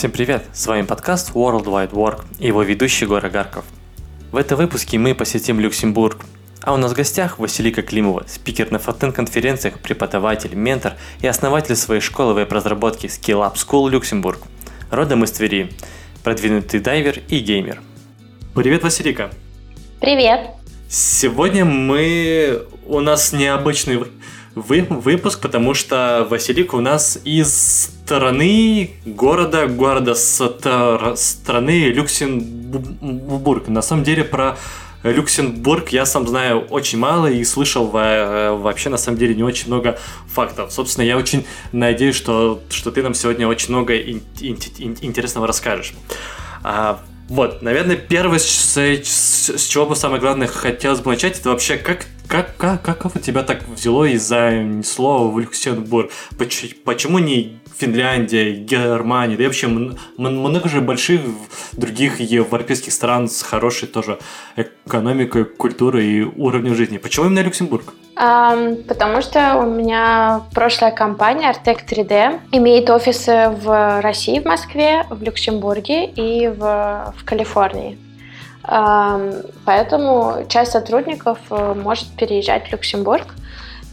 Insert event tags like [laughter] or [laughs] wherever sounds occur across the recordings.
Всем привет! С вами подкаст World Wide Work и его ведущий Гора Гарков. В этом выпуске мы посетим Люксембург, а у нас в гостях Василика Климова, спикер на фронтенд-конференциях, преподаватель, ментор и основатель своей школы веб-разработки Skill Up School Люксембург. Родом из Твери, продвинутый дайвер и геймер. Привет, Василика! Привет! Сегодня мы... У нас необычный вы... выпуск, потому что Василик у нас из страны, города, города страны Люксембург. На самом деле про Люксембург я сам знаю очень мало и слышал вообще на самом деле не очень много фактов. Собственно, я очень надеюсь, что, что ты нам сегодня очень много ин- ин- интересного расскажешь. Вот, наверное, первое, с, с, с чего бы самое главное хотелось бы начать, это вообще как как, как, как тебя так взяло и занесло в Люксембург? Почему не Финляндия, Германия, да и вообще много же больших других европейских стран с хорошей тоже экономикой, культурой и уровнем жизни. Почему именно Люксембург? Um, потому что у меня прошлая компания Artec 3D имеет офисы в России, в Москве, в Люксембурге и в, в Калифорнии. Поэтому часть сотрудников э, может переезжать в Люксембург.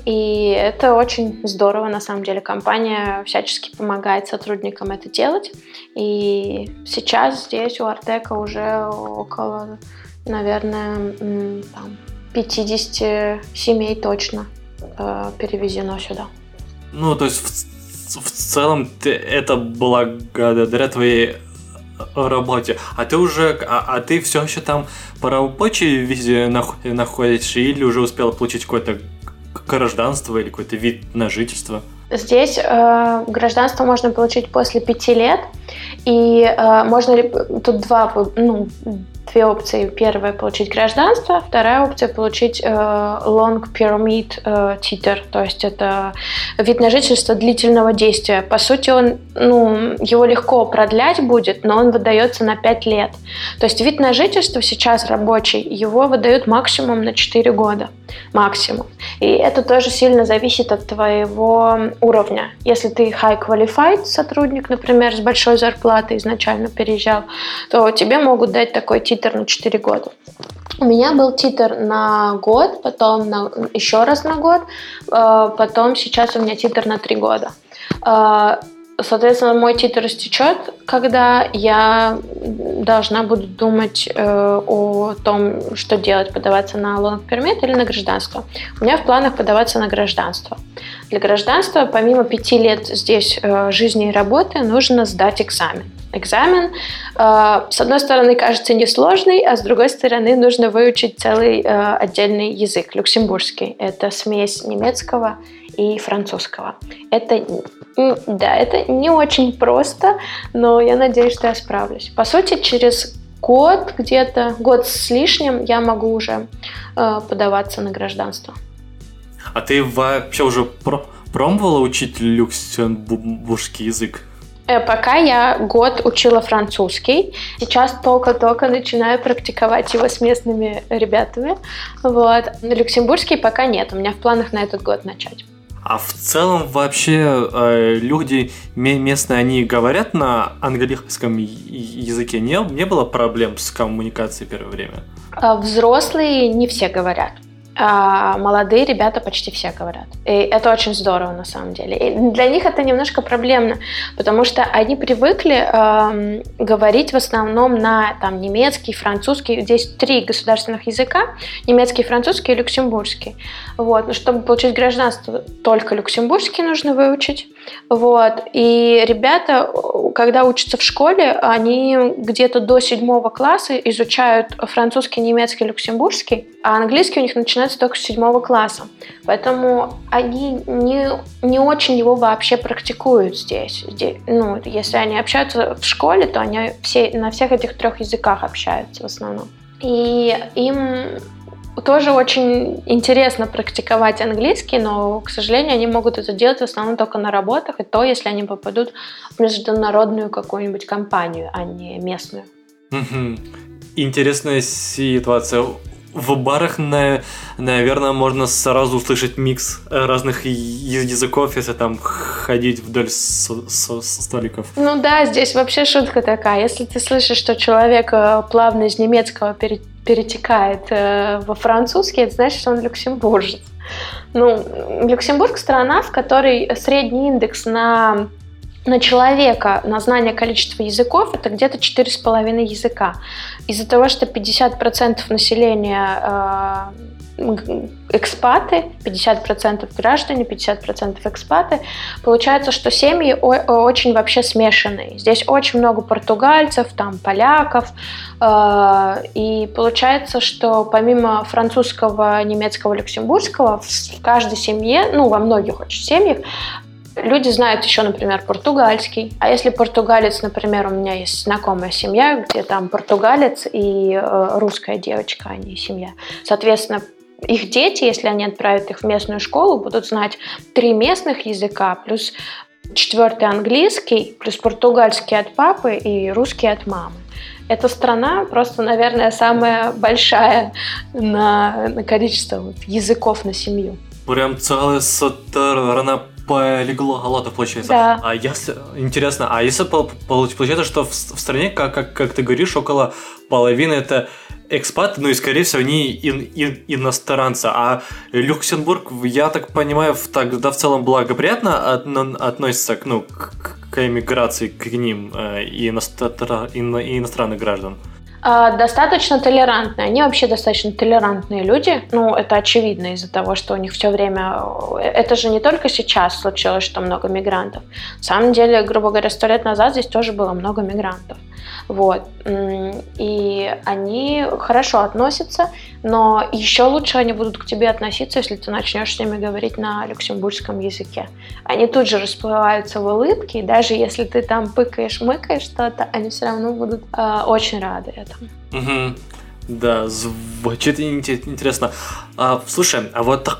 И это очень здорово, на самом деле. Компания всячески помогает сотрудникам это делать. И сейчас здесь у Артека уже около, наверное, там, 50 семей точно э, перевезено сюда. Ну, то есть в, в целом это благодаря твоей работе. А ты уже, а, а ты все еще там по рабочей визе находишься или уже успел получить какое-то гражданство или какой-то вид на жительство? Здесь э, гражданство можно получить после пяти лет, и э, можно тут два ну, две опции. Первая – получить гражданство, вторая опция – получить э, long permit э, титер, то есть это вид на жительство длительного действия. По сути, он, ну, его легко продлять будет, но он выдается на 5 лет. То есть вид на жительство сейчас рабочий, его выдают максимум на 4 года. Максимум. И это тоже сильно зависит от твоего уровня. Если ты high qualified сотрудник, например, с большой зарплатой изначально переезжал, то тебе могут дать такой титр титр на 4 года. У меня был титр на год, потом на, еще раз на год, э, потом сейчас у меня титр на 3 года. Э, соответственно, мой титр истечет, когда я должна буду думать э, о том, что делать, подаваться на long permit или на гражданство. У меня в планах подаваться на гражданство. Для гражданства, помимо пяти лет здесь жизни и работы, нужно сдать экзамен экзамен. А, с одной стороны, кажется несложный, а с другой стороны, нужно выучить целый а, отдельный язык, люксембургский. Это смесь немецкого и французского. Это, да, это не очень просто, но я надеюсь, что я справлюсь. По сути, через год, где-то год с лишним, я могу уже э, подаваться на гражданство. А ты вообще уже пробовала учить люксембургский язык? Э, пока я год учила французский. Сейчас только-только начинаю практиковать его с местными ребятами. Вот. Люксембургский пока нет. У меня в планах на этот год начать. А в целом вообще э, люди местные, они говорят на английском языке? Не, не было проблем с коммуникацией первое время? А взрослые не все говорят а молодые ребята почти все говорят. И это очень здорово на самом деле. И для них это немножко проблемно, потому что они привыкли э, говорить в основном на там, немецкий, французский. Здесь три государственных языка. Немецкий, французский и люксембургский. Вот. Но чтобы получить гражданство, только люксембургский нужно выучить. Вот. И ребята, когда учатся в школе, они где-то до седьмого класса изучают французский, немецкий, люксембургский, а английский у них начинается только с седьмого класса. Поэтому они не, не очень его вообще практикуют здесь. здесь. Ну, если они общаются в школе, то они все, на всех этих трех языках общаются в основном. И им тоже очень интересно практиковать английский, но, к сожалению, они могут это делать в основном только на работах, и то, если они попадут в международную какую-нибудь компанию, а не местную. Интересная ситуация. В барах, на, наверное, можно сразу услышать микс разных языков, если там ходить вдоль со, со, столиков. Ну да, здесь вообще шутка такая. Если ты слышишь, что человек э, плавно из немецкого перетекает э, во французский, это значит, что он люксембуржец. Ну, Люксембург страна, в которой средний индекс на на человека, на знание количества языков, это где-то 4,5 языка. Из-за того, что 50% населения э, экспаты, 50% граждане, 50% экспаты, получается, что семьи очень вообще смешанные. Здесь очень много португальцев, там поляков, э, и получается, что помимо французского, немецкого, люксембургского, в каждой семье, ну, во многих очень семьях, Люди знают еще, например, португальский. А если португалец, например, у меня есть знакомая семья, где там португалец и э, русская девочка, а не семья. Соответственно, их дети, если они отправят их в местную школу, будут знать три местных языка, плюс четвертый английский, плюс португальский от папы и русский от мамы. Эта страна просто, наверное, самая большая на, на количество вот, языков на семью. Прям целая страна полегло галатов, получается. Да. А если, интересно, а если получается, что в, в стране, как, как, как ты говоришь, около половины это экспаты, ну и, скорее всего, они ин, ин, иностранцы. А Люксембург, я так понимаю, тогда в целом благоприятно от, относится к, ну, к, к эмиграции к ним э, и, иностран, и иностранных граждан. А, достаточно толерантные. Они вообще достаточно толерантные люди. Ну, это очевидно из-за того, что у них все время... Это же не только сейчас случилось, что много мигрантов. На самом деле, грубо говоря, сто лет назад здесь тоже было много мигрантов. Вот. И они хорошо относятся, но еще лучше они будут к тебе относиться, если ты начнешь с ними говорить на люксембургском языке. Они тут же расплываются в улыбке, и даже если ты там пыкаешь, мыкаешь что-то, они все равно будут э, очень рады этому. Угу. Да, звучит интересно. А, слушай, а вот так,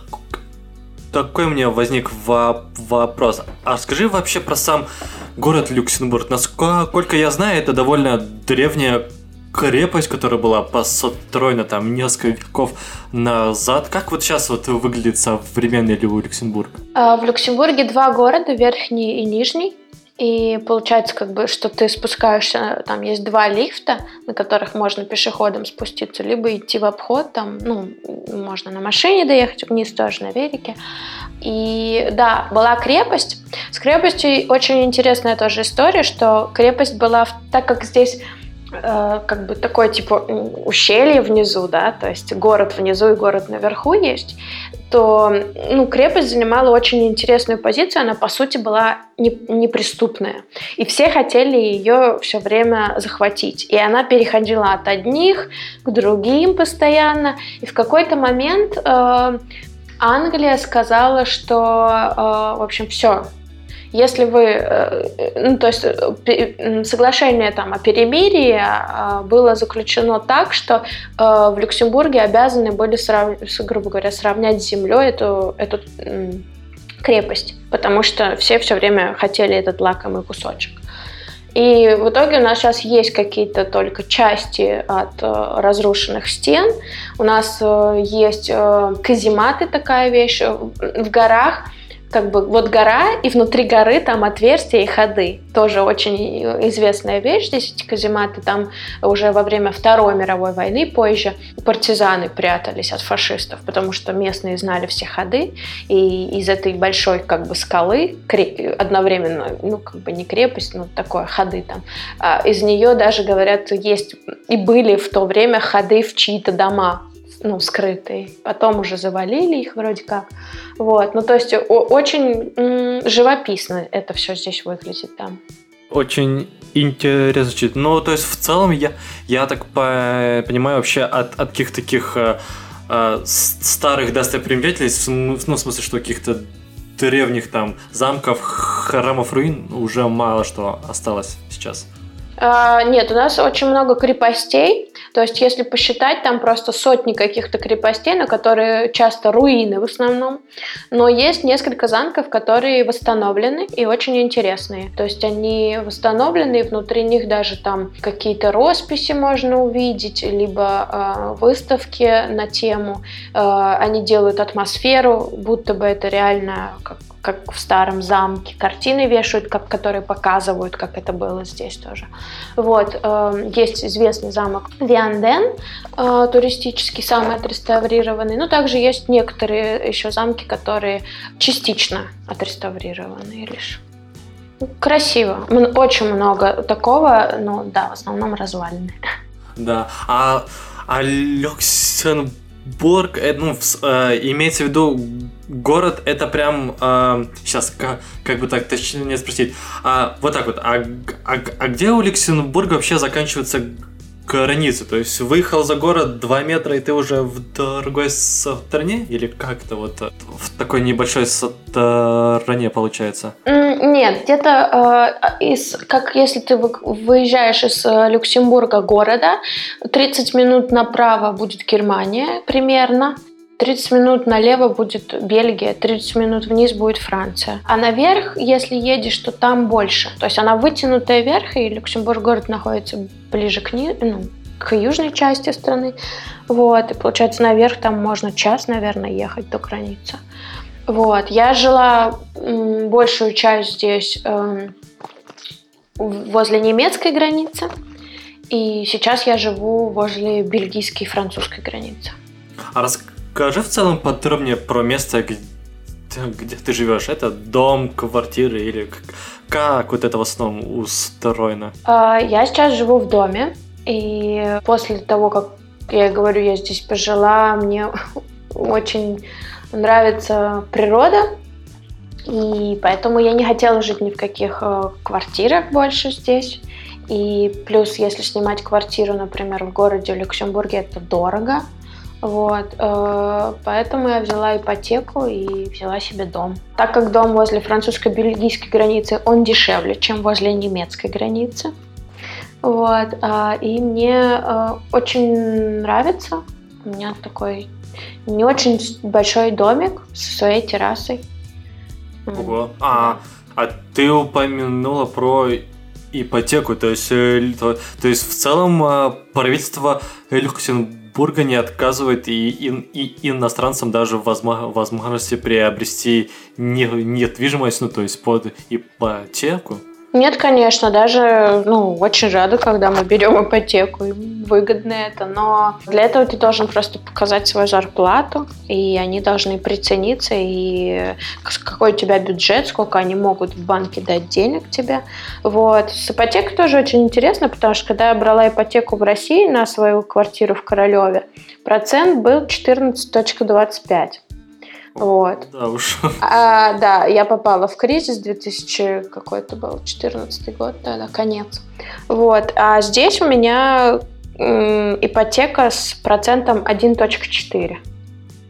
такой у меня возник вопрос. А скажи вообще про сам город Люксембург. Насколько я знаю, это довольно древняя крепость, которая была построена там несколько веков назад. Как вот сейчас вот выглядит современный Люксембург? А, в Люксембурге два города, Верхний и Нижний. И получается, как бы, что ты спускаешься, там есть два лифта, на которых можно пешеходом спуститься, либо идти в обход, там, ну, можно на машине доехать вниз тоже, на велике. И да, была крепость. С крепостью очень интересная тоже история, что крепость была, так как здесь как бы такое типа ущелье внизу, да, то есть город внизу и город наверху есть, то ну, крепость занимала очень интересную позицию, она по сути была не, неприступная. И все хотели ее все время захватить. И она переходила от одних к другим постоянно. И в какой-то момент э, Англия сказала, что, э, в общем, все, если вы, э, ну, то есть э, соглашение там о перемирии было заключено так, что в Люксембурге обязаны были, срав... грубо говоря, сравнять с землей эту, эту крепость, потому что все все время хотели этот лакомый кусочек. И в итоге у нас сейчас есть какие-то только части от э, разрушенных стен. У нас э, есть э, казематы, такая вещь, в горах как бы вот гора, и внутри горы там отверстия и ходы. Тоже очень известная вещь здесь, эти казематы. Там уже во время Второй мировой войны позже партизаны прятались от фашистов, потому что местные знали все ходы, и из этой большой как бы скалы, одновременно, ну как бы не крепость, но такое ходы там, а из нее даже, говорят, есть и были в то время ходы в чьи-то дома, ну, скрытые. Потом уже завалили их вроде как. Вот. Ну, то есть очень живописно это все здесь выглядит там. Очень интересно. Ну, то есть в целом я, я так по- понимаю вообще от, от каких-то таких э, э, старых достопримечательностей, ну, в смысле, что каких-то древних там замков, храмов, руин уже мало что осталось сейчас. А, нет, у нас очень много крепостей. То есть, если посчитать, там просто сотни каких-то крепостей, на которые часто руины в основном. Но есть несколько замков, которые восстановлены и очень интересные. То есть, они восстановлены, и внутри них даже там какие-то росписи можно увидеть, либо э, выставки на тему. Э, они делают атмосферу, будто бы это реально как как в старом замке, картины вешают, как, которые показывают, как это было здесь тоже. Вот, э, есть известный замок Вианден, э, туристический, самый отреставрированный, но также есть некоторые еще замки, которые частично отреставрированы лишь. Красиво. Очень много такого, но да, в основном развалины. Да. А, а Люксембург Борг, э, ну, э, имеется в виду город, это прям э, сейчас как, как бы так точнее спросить, а, вот так вот, а, а, а где у Люксембурга вообще заканчивается границы? То есть выехал за город 2 метра и ты уже в другой стране? Или как-то вот в такой небольшой стране получается? Нет, где-то э, из, как если ты выезжаешь из э, Люксембурга города, 30 минут направо будет Германия примерно, 30 минут налево будет Бельгия, 30 минут вниз будет Франция. А наверх, если едешь, то там больше. То есть она вытянутая вверх, и Люксембург город находится ближе к, ни, ну, к южной части страны. Вот, и получается наверх там можно час, наверное, ехать до границы. Вот, я жила большую часть здесь э, возле немецкой границы, и сейчас я живу возле бельгийской и французской границы. А рас Расскажи в целом подробнее про место, где, где ты живешь. Это дом, квартира или как, как вот это в основном устроено? А, я сейчас живу в доме, и после того, как я говорю, я здесь пожила, мне [laughs] очень нравится природа, и поэтому я не хотела жить ни в каких э, квартирах больше здесь. И плюс, если снимать квартиру, например, в городе Люксембурге, это дорого. Вот, э, поэтому я взяла ипотеку и взяла себе дом. Так как дом возле французско-бельгийской границы, он дешевле, чем возле немецкой границы. Вот, э, и мне э, очень нравится. У меня такой не очень большой домик со своей террасой. Ого. А, а ты упомянула про ипотеку, то есть, то, то есть в целом правительство Люксембурга Бурга не отказывает и, и, и иностранцам даже в возможности приобрести недвижимость, ну то есть под ипотеку. Нет, конечно, даже ну, очень рада, когда мы берем ипотеку, и выгодно это, но для этого ты должен просто показать свою зарплату, и они должны прицениться, и какой у тебя бюджет, сколько они могут в банке дать денег тебе. Вот. С ипотекой тоже очень интересно, потому что когда я брала ипотеку в России на свою квартиру в Королеве, процент был 14.25. Вот. Да уж. [laughs] А, да, я попала в кризис 2000 какой-то был, 14 год, да, да, конец. Вот. А здесь у меня м, ипотека с процентом 1.4.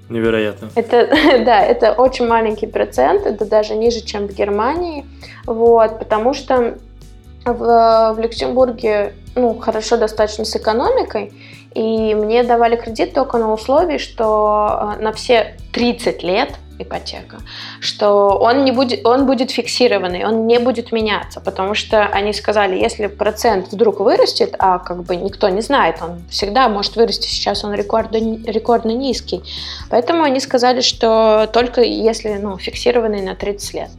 Невероятно. Это, [laughs] да, это очень маленький процент, это даже ниже, чем в Германии, вот, потому что в, в Люксембурге, ну, хорошо достаточно с экономикой, и мне давали кредит только на условии, что э, на все 30 лет ипотека, что он, не будет, он будет фиксированный, он не будет меняться, потому что они сказали, если процент вдруг вырастет, а как бы никто не знает, он всегда может вырасти, сейчас он рекордно, рекордно низкий, поэтому они сказали, что только если ну, фиксированный на 30 лет.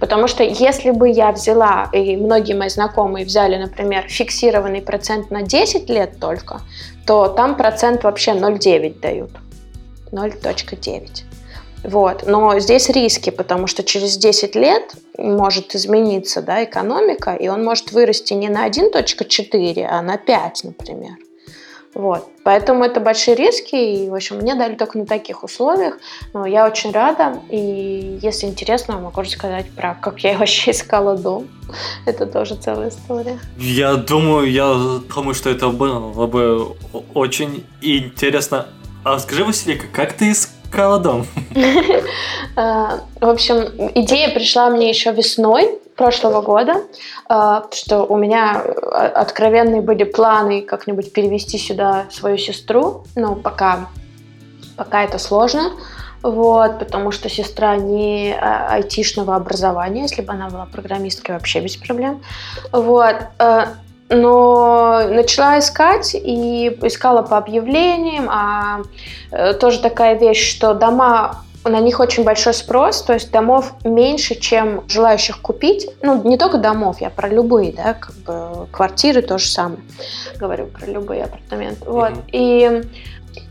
Потому что если бы я взяла, и многие мои знакомые взяли, например, фиксированный процент на 10 лет только, то там процент вообще 0,9 дают. 0.9. Вот. Но здесь риски, потому что через 10 лет может измениться да, экономика, и он может вырасти не на 1.4, а на 5, например. Вот. Поэтому это большие риски, и, в общем, мне дали только на таких условиях. Но я очень рада, и если интересно, могу рассказать про как я [laughs] вообще искала дом. Это тоже целая история. Я думаю, я думаю, что это было бы очень интересно. А скажи, Василика, как ты искала дом? А, [laughs] в общем, идея пришла мне еще весной, прошлого года, э, что у меня откровенные были планы как-нибудь перевести сюда свою сестру, но пока, пока это сложно. Вот, потому что сестра не айтишного образования, если бы она была программисткой, вообще без проблем. Вот. Но начала искать и искала по объявлениям, а э, тоже такая вещь, что дома на них очень большой спрос, то есть домов меньше, чем желающих купить. Ну, не только домов, я про любые, да, как бы квартиры то же самое. Говорю про любые апартаменты. Вот. Mm-hmm. И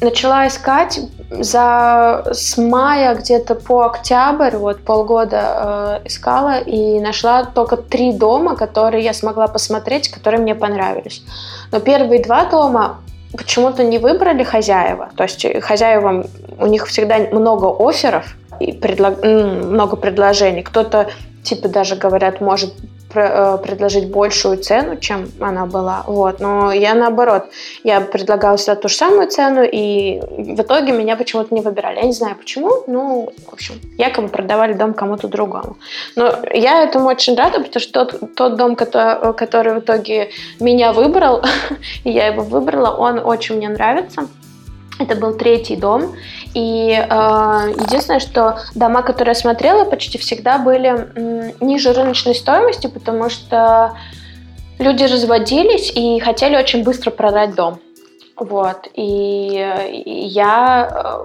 начала искать за с мая где-то по октябрь, вот полгода э, искала и нашла только три дома, которые я смогла посмотреть, которые мне понравились. Но первые два дома почему-то не выбрали хозяева. То есть хозяевам у них всегда много офферов и предлаг... много предложений. Кто-то типа даже говорят, может Э, предложить большую цену, чем она была. Вот. Но я наоборот, я предлагала всегда ту же самую цену, и в итоге меня почему-то не выбирали. Я не знаю почему, ну, в общем, якобы продавали дом кому-то другому. Но я этому очень рада, потому что тот, тот дом, который, который в итоге меня выбрал, [laughs] я его выбрала, он очень мне нравится. Это был третий дом. И э, единственное, что дома, которые я смотрела, почти всегда были ниже рыночной стоимости, потому что люди разводились и хотели очень быстро продать дом. Вот. И я...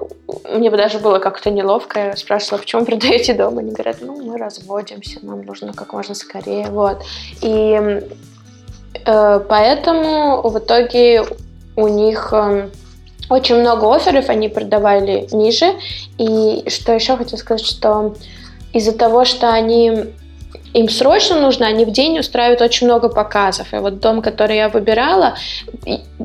Э, мне бы даже было как-то неловко. Я спрашивала, почему продаете дом? Они говорят, ну, мы разводимся, нам нужно как можно скорее. Вот. И э, поэтому в итоге у них... Э, очень много офферов они продавали ниже. И что еще хотел сказать, что из-за того, что они им срочно нужно, они в день устраивают очень много показов. И вот дом, который я выбирала,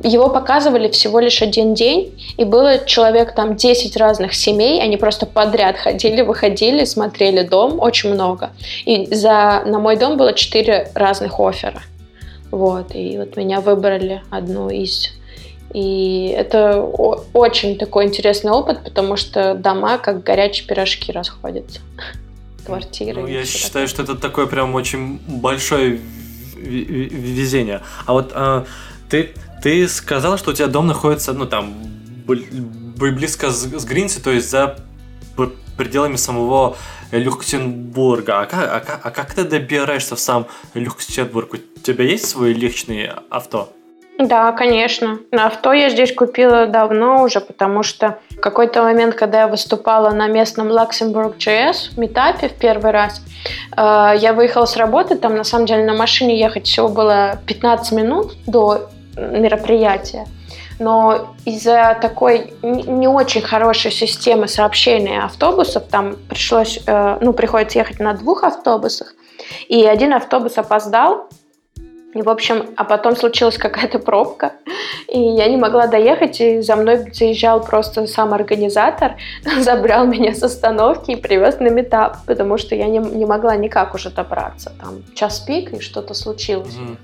его показывали всего лишь один день, и было человек там 10 разных семей, они просто подряд ходили, выходили, смотрели дом, очень много. И за, на мой дом было 4 разных оффера. Вот, и вот меня выбрали одну из и это очень такой интересный опыт, потому что дома как горячие пирожки расходятся. [laughs] Квартиры. Ну, я считаю, такое. что это такое прям очень большое везение. А вот а, ты, ты сказал, что у тебя дом находится, ну там, близко с, с Гринси, то есть за пределами самого Люксембурга. А как, а, как, а как ты добираешься в сам Люксембург? У тебя есть свой личный авто? Да, конечно. На авто я здесь купила давно уже, потому что в какой-то момент, когда я выступала на местном Luxembourg JS метапе в первый раз, э, я выехала с работы, там на самом деле на машине ехать всего было 15 минут до мероприятия. Но из-за такой не очень хорошей системы сообщения автобусов, там пришлось, э, ну, приходится ехать на двух автобусах, и один автобус опоздал, в общем, а потом случилась какая-то пробка, [laughs] и я не могла доехать, и за мной заезжал просто сам организатор, [laughs] забрал меня с остановки и привез на метап, потому что я не, не могла никак уже добраться. Там час пик, и что-то случилось. Mm-hmm.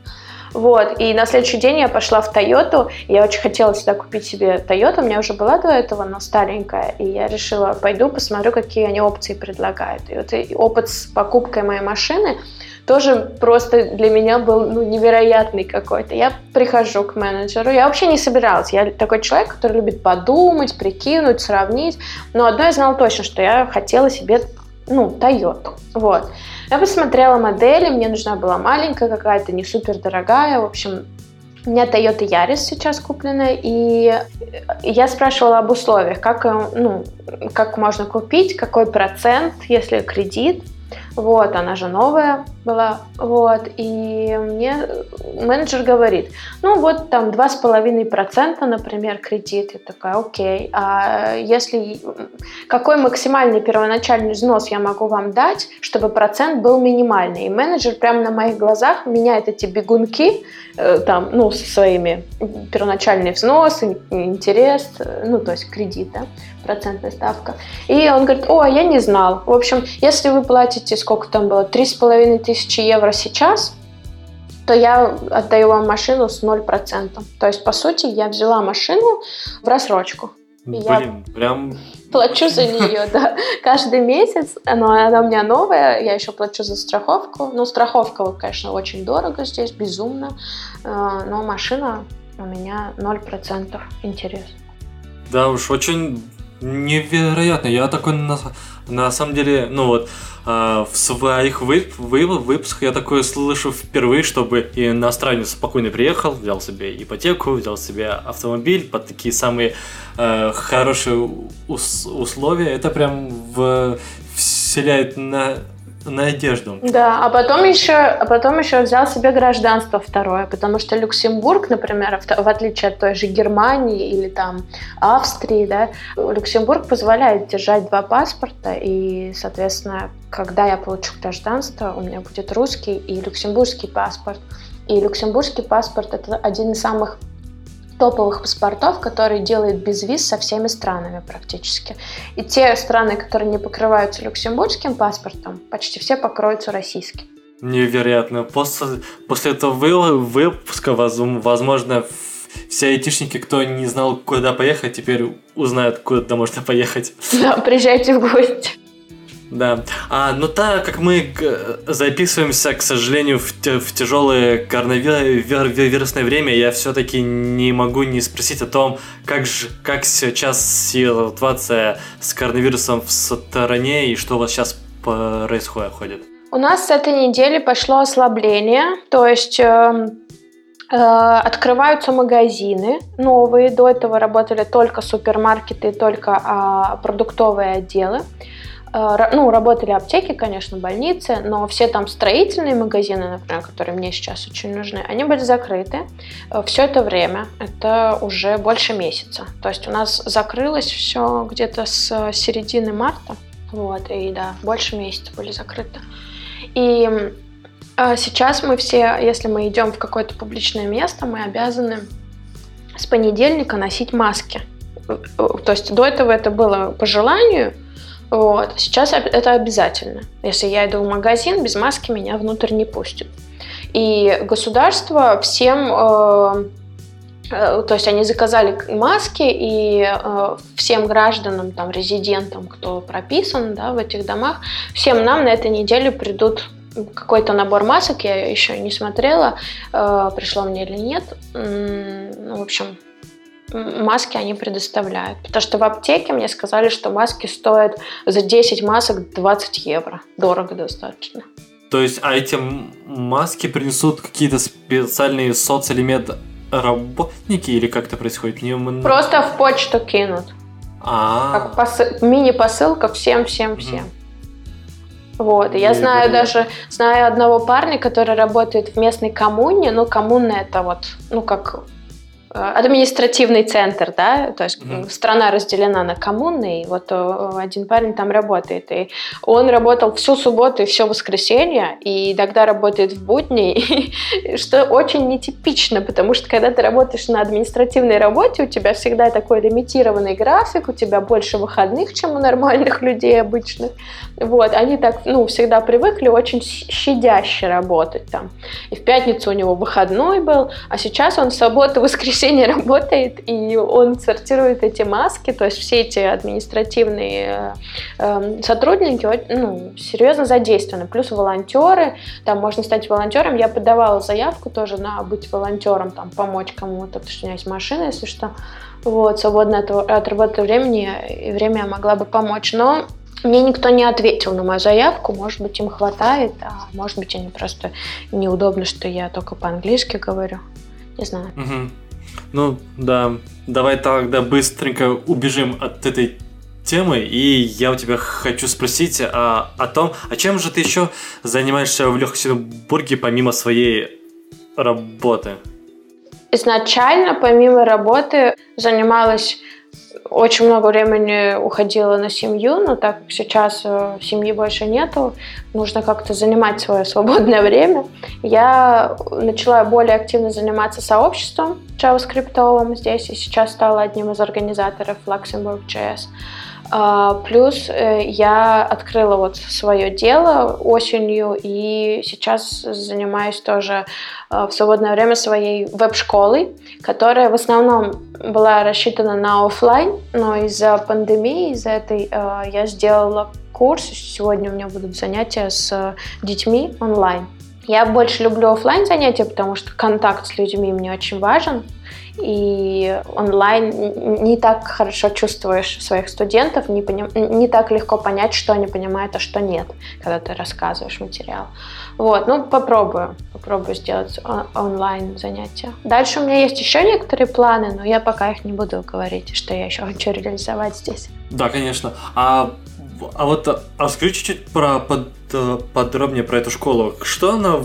Вот, и на следующий день я пошла в Тойоту, я очень хотела всегда купить себе Тойоту, у меня уже была до этого, но старенькая, и я решила, пойду посмотрю, какие они опции предлагают. И вот и опыт с покупкой моей машины тоже просто для меня был ну, невероятный какой-то. Я прихожу к менеджеру, я вообще не собиралась. Я такой человек, который любит подумать, прикинуть, сравнить. Но одно я знала точно, что я хотела себе ну, Toyota. Вот. Я посмотрела модели, мне нужна была маленькая какая-то, не супер дорогая. В общем, у меня Toyota Yaris сейчас куплена, и я спрашивала об условиях, как, ну, как можно купить, какой процент, если кредит. Вот, она же новая была. Вот, и мне менеджер говорит, ну вот там 2,5%, например, кредит. Я такая, окей. А если какой максимальный первоначальный взнос я могу вам дать, чтобы процент был минимальный? И менеджер прямо на моих глазах меняет эти бегунки, э, там, ну, со своими первоначальный взнос, интерес, э, ну, то есть кредит, да, процентная ставка. И он говорит, о, я не знал. В общем, если вы платите, сколько там было, три с половиной тысячи евро сейчас, то я отдаю вам машину с 0%. То есть, по сути, я взяла машину в рассрочку. Блин, я... прям Плачу за нее, да. Каждый месяц, но она у меня новая, я еще плачу за страховку. Ну, страховка, конечно, очень дорого здесь, безумно. Э, но машина у меня 0% интерес. Да уж, очень невероятно. Я такой на, на самом деле, ну вот, э, в своих вы, вы, выпусках я такое слышу впервые, чтобы иностранец спокойно приехал, взял себе ипотеку, взял себе автомобиль под такие самые э, хорошие ус, условия. Это прям в, вселяет на надежду. Да, а потом еще, а потом еще взял себе гражданство второе, потому что Люксембург, например, в отличие от той же Германии или там Австрии, да, Люксембург позволяет держать два паспорта, и, соответственно, когда я получу гражданство, у меня будет русский и люксембургский паспорт. И люксембургский паспорт это один из самых топовых паспортов, которые делают безвиз со всеми странами практически. И те страны, которые не покрываются люксембургским паспортом, почти все покроются российским. Невероятно. После, после этого выпуска, возможно, все айтишники, кто не знал, куда поехать, теперь узнают, куда можно поехать. Да, приезжайте в гости. Да. А, но так как мы записываемся, к сожалению, в, в тяжелое коронавирусное время, я все-таки не могу не спросить о том, как же, как сейчас ситуация с коронавирусом в стране и что у вас сейчас происходит. У нас с этой недели пошло ослабление, то есть э, э, открываются магазины новые. До этого работали только супермаркеты, только э, продуктовые отделы. Ну, работали аптеки, конечно, больницы, но все там строительные магазины, например, которые мне сейчас очень нужны, они были закрыты э, все это время. Это уже больше месяца. То есть у нас закрылось все где-то с середины марта. Вот, и да, больше месяца были закрыты. И а, сейчас мы все, если мы идем в какое-то публичное место, мы обязаны с понедельника носить маски. Э, то есть до этого это было по желанию, вот. Сейчас это обязательно. Если я иду в магазин, без маски меня внутрь не пустят. И государство всем э, э, то есть они заказали маски, и э, всем гражданам, там, резидентам, кто прописан да, в этих домах, всем нам на этой неделе придут какой-то набор масок, я еще не смотрела, э, пришло мне или нет. Ну, в общем, маски они предоставляют. Потому что в аптеке мне сказали, что маски стоят за 10 масок 20 евро. Дорого достаточно. То есть, а эти маски принесут какие-то специальные соцэлемент работники или как это происходит? Мне... Просто в почту кинут. А, Как посыл, мини-посылка всем-всем-всем. Вот, и я знаю даже, знаю одного парня, который работает в местной коммуне, ну, коммуна это вот, ну, как административный центр, да, то есть mm-hmm. страна разделена на коммуны, и вот э, один парень там работает, и он работал всю субботу и все воскресенье, и тогда работает в будни, [laughs] что очень нетипично, потому что когда ты работаешь на административной работе, у тебя всегда такой лимитированный график, у тебя больше выходных, чем у нормальных [laughs] людей обычных, вот, они так, ну, всегда привыкли очень щадяще работать там, и в пятницу у него выходной был, а сейчас он в субботу, [laughs] воскресенье воскресенье работает, и он сортирует эти маски, то есть все эти административные э, сотрудники ну, серьезно задействованы. Плюс волонтеры, там можно стать волонтером. Я подавала заявку тоже на быть волонтером, там, помочь кому-то, потому что у меня есть машина, если что. Вот, свободное от, от работы времени, и время я могла бы помочь. Но мне никто не ответил на мою заявку, может быть, им хватает, а может быть, они просто неудобно, что я только по-английски говорю. Не знаю. Угу. Ну, да. Давай тогда быстренько убежим от этой темы, и я у тебя хочу спросить о, о том, а чем же ты еще занимаешься в Люксембурге помимо своей работы? Изначально, помимо работы, занималась очень много времени уходила на семью, но так как сейчас э, семьи больше нету, нужно как-то занимать свое [laughs] свободное время. Я начала более активно заниматься сообществом JavaScript здесь и сейчас стала одним из организаторов Luxembourg.js. А, плюс э, я открыла вот свое дело осенью и сейчас занимаюсь тоже э, в свободное время своей веб-школой, которая в основном была рассчитана на офлайн, но из-за пандемии, из-за этой э, я сделала курс. Сегодня у меня будут занятия с детьми онлайн. Я больше люблю офлайн занятия, потому что контакт с людьми мне очень важен и онлайн не так хорошо чувствуешь своих студентов, не, поним... не так легко понять, что они понимают, а что нет, когда ты рассказываешь материал. Вот, ну попробую, попробую сделать онлайн занятия. Дальше у меня есть еще некоторые планы, но я пока их не буду говорить, что я еще хочу реализовать здесь. Да, конечно. А, а вот а расскажи чуть-чуть про под, подробнее про эту школу. Что она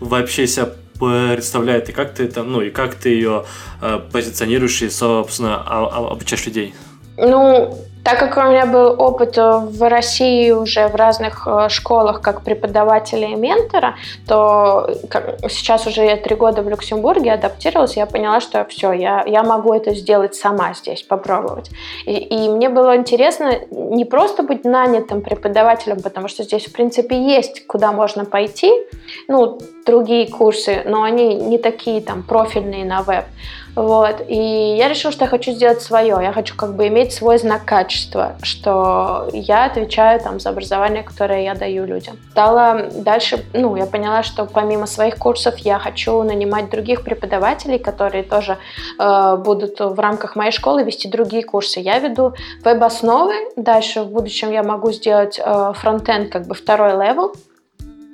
вообще себя представляет, и как ты там, ну, и как ты ее э, позиционируешь и, собственно, обучаешь людей? Ну, так как у меня был опыт э, в России уже в разных э, школах как преподавателя и ментора, то сейчас уже я три года в Люксембурге адаптировалась, я поняла, что все, я, я могу это сделать сама здесь, попробовать. И, и мне было интересно не просто быть нанятым преподавателем, потому что здесь, в принципе, есть куда можно пойти, ну, другие курсы, но они не такие там профильные на веб. Вот. И я решила, что я хочу сделать свое. Я хочу как бы иметь свой знак качества, что я отвечаю там за образование, которое я даю людям. Стала дальше, ну, я поняла, что помимо своих курсов я хочу нанимать других преподавателей, которые тоже э, будут в рамках моей школы вести другие курсы. Я веду веб-основы. Дальше в будущем я могу сделать э, фронтенд, как бы второй level,